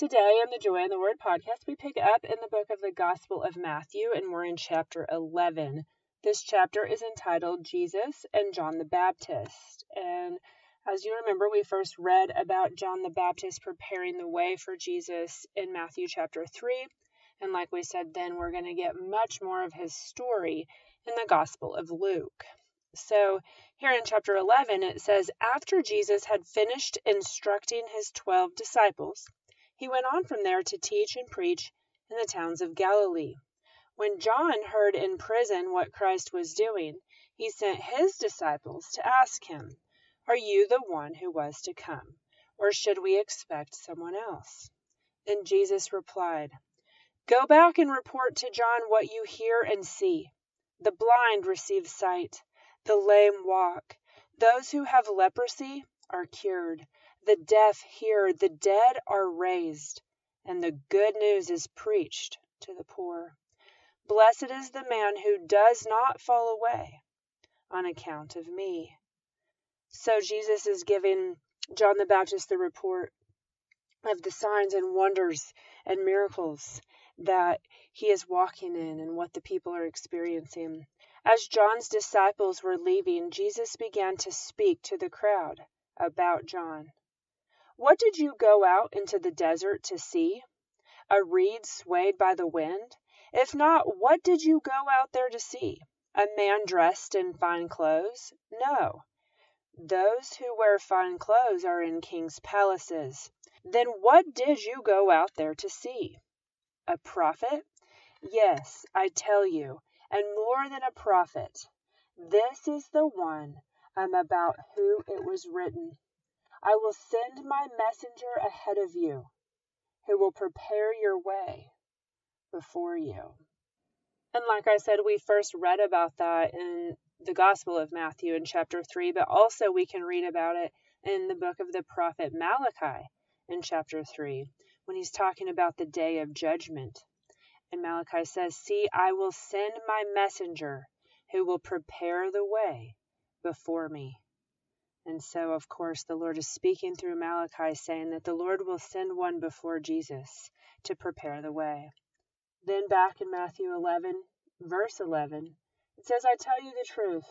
Today on the Joy in the Word podcast, we pick up in the book of the Gospel of Matthew, and we're in chapter 11. This chapter is entitled Jesus and John the Baptist. And as you remember, we first read about John the Baptist preparing the way for Jesus in Matthew chapter 3. And like we said then, we're going to get much more of his story in the Gospel of Luke. So, here in chapter 11, it says, After Jesus had finished instructing his twelve disciples, he went on from there to teach and preach in the towns of Galilee. When John heard in prison what Christ was doing, he sent his disciples to ask him, Are you the one who was to come, or should we expect someone else? Then Jesus replied, Go back and report to John what you hear and see. The blind receive sight, the lame walk, those who have leprosy are cured, the deaf hear, the dead are raised, and the good news is preached to the poor. Blessed is the man who does not fall away on account of me. So Jesus is giving John the Baptist the report of the signs and wonders and miracles that he is walking in and what the people are experiencing. As John's disciples were leaving, Jesus began to speak to the crowd about John. What did you go out into the desert to see? A reed swayed by the wind? If not, what did you go out there to see? A man dressed in fine clothes? No. Those who wear fine clothes are in king's palaces. Then what did you go out there to see? A prophet? Yes, I tell you, and more than a prophet. This is the one um, about who it was written. I will send my messenger ahead of you, who will prepare your way before you. And like I said, we first read about that in the Gospel of Matthew in chapter 3, but also we can read about it in the book of the prophet Malachi in chapter 3 when he's talking about the day of judgment. And Malachi says, See, I will send my messenger who will prepare the way before me. And so, of course, the Lord is speaking through Malachi, saying that the Lord will send one before Jesus to prepare the way. Then back in Matthew 11, verse 11, it says, I tell you the truth.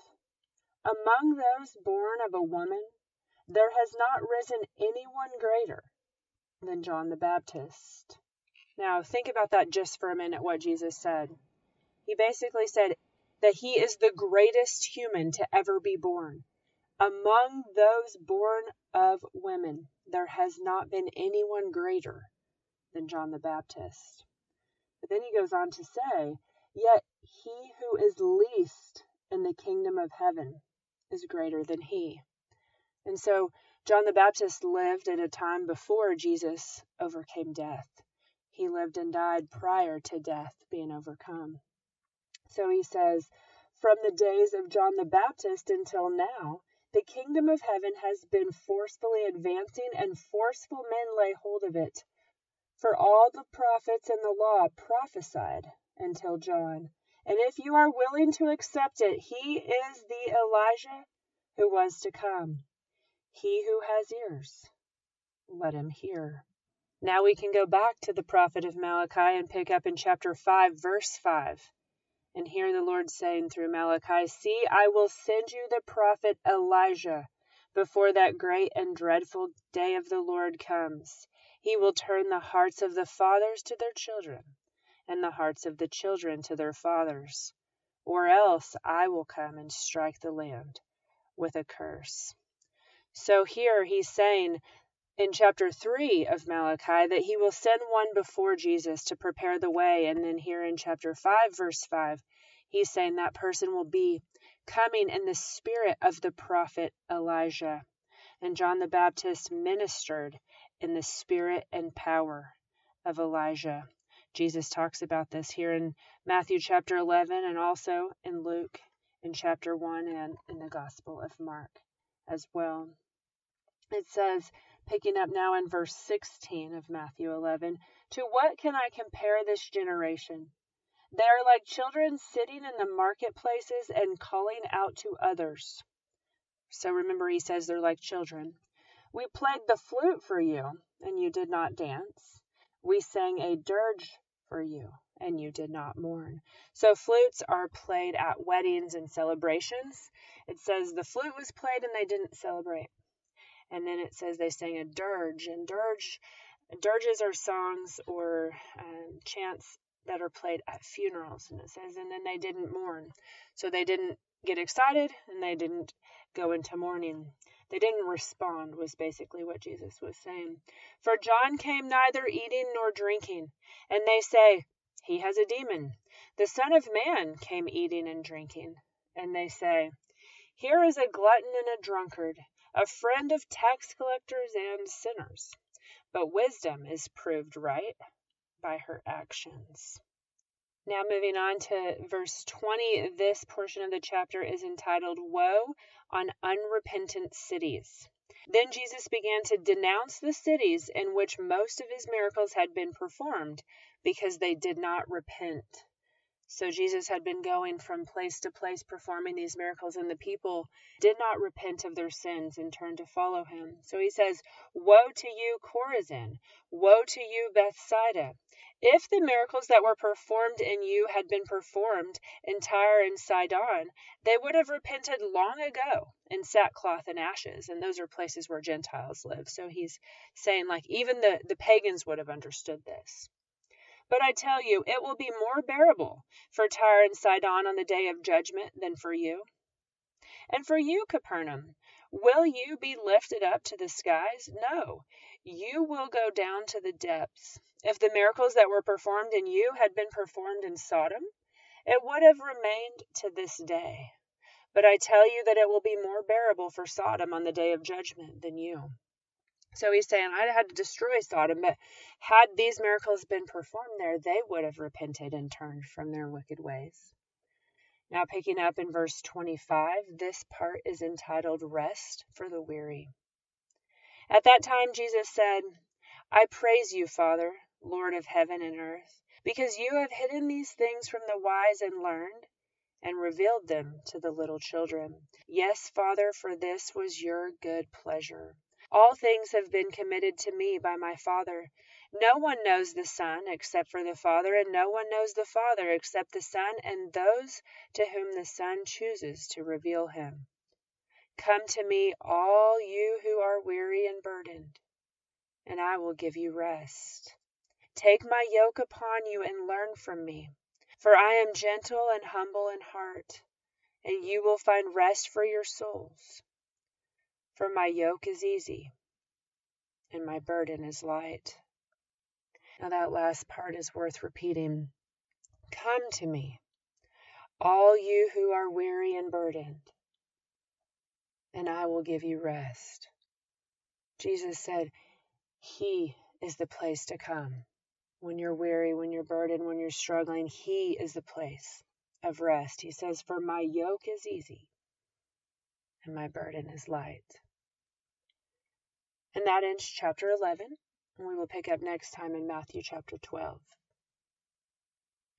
Among those born of a woman, there has not risen anyone greater than John the Baptist. Now, think about that just for a minute, what Jesus said. He basically said that he is the greatest human to ever be born. Among those born of women, there has not been anyone greater than John the Baptist. But then he goes on to say, Yet he who is least in the kingdom of heaven is greater than he. And so John the Baptist lived at a time before Jesus overcame death. He lived and died prior to death being overcome. So he says, From the days of John the Baptist until now, the kingdom of heaven has been forcefully advancing, and forceful men lay hold of it. For all the prophets and the law prophesied until John. And if you are willing to accept it, he is the Elijah who was to come. He who has ears, let him hear. Now we can go back to the prophet of Malachi and pick up in chapter 5, verse 5 and hear the Lord saying through Malachi, See, I will send you the prophet Elijah before that great and dreadful day of the Lord comes. He will turn the hearts of the fathers to their children, and the hearts of the children to their fathers. Or else I will come and strike the land with a curse. So here he's saying in chapter 3 of Malachi that he will send one before Jesus to prepare the way. And then here in chapter 5, verse 5, he's saying that person will be coming in the spirit of the prophet Elijah. And John the Baptist ministered in the spirit and power of Elijah. Jesus talks about this here in Matthew chapter 11 and also in Luke in chapter 1 and in the Gospel of Mark as well. It says, picking up now in verse 16 of Matthew 11, to what can I compare this generation? They are like children sitting in the marketplaces and calling out to others. So remember, he says they're like children. We played the flute for you, and you did not dance. We sang a dirge for you, and you did not mourn. So flutes are played at weddings and celebrations. It says the flute was played and they didn't celebrate. And then it says they sang a dirge, and dirge dirges are songs or um, chants that are played at funerals. And it says, and then they didn't mourn. So they didn't get excited and they didn't go into mourning. They didn't respond, was basically what Jesus was saying. For John came neither eating nor drinking, and they say, He has a demon. The Son of Man came eating and drinking, and they say, Here is a glutton and a drunkard, a friend of tax collectors and sinners. But wisdom is proved right by her actions. Now, moving on to verse 20, this portion of the chapter is entitled Woe on Unrepentant Cities. Then Jesus began to denounce the cities in which most of his miracles had been performed because they did not repent. So Jesus had been going from place to place performing these miracles, and the people did not repent of their sins and turn to follow him. So he says, Woe to you, Chorazin! Woe to you, Bethsaida! If the miracles that were performed in you had been performed in Tyre and Sidon, they would have repented long ago in sackcloth and ashes. And those are places where Gentiles live. So he's saying, like, even the, the pagans would have understood this. But I tell you, it will be more bearable for Tyre and Sidon on the day of judgment than for you. And for you, Capernaum, will you be lifted up to the skies? No, you will go down to the depths. If the miracles that were performed in you had been performed in Sodom, it would have remained to this day. But I tell you that it will be more bearable for Sodom on the day of judgment than you. So he's saying, I had to destroy Sodom, but had these miracles been performed there, they would have repented and turned from their wicked ways. Now, picking up in verse 25, this part is entitled Rest for the Weary. At that time, Jesus said, I praise you, Father, Lord of heaven and earth, because you have hidden these things from the wise and learned and revealed them to the little children. Yes, Father, for this was your good pleasure. All things have been committed to me by my Father. No one knows the Son except for the Father, and no one knows the Father except the Son and those to whom the Son chooses to reveal him. Come to me, all you who are weary and burdened, and I will give you rest. Take my yoke upon you and learn from me, for I am gentle and humble in heart, and you will find rest for your souls. For my yoke is easy and my burden is light. Now, that last part is worth repeating. Come to me, all you who are weary and burdened, and I will give you rest. Jesus said, He is the place to come. When you're weary, when you're burdened, when you're struggling, He is the place of rest. He says, For my yoke is easy and my burden is light. And that ends chapter 11. And we will pick up next time in Matthew chapter 12.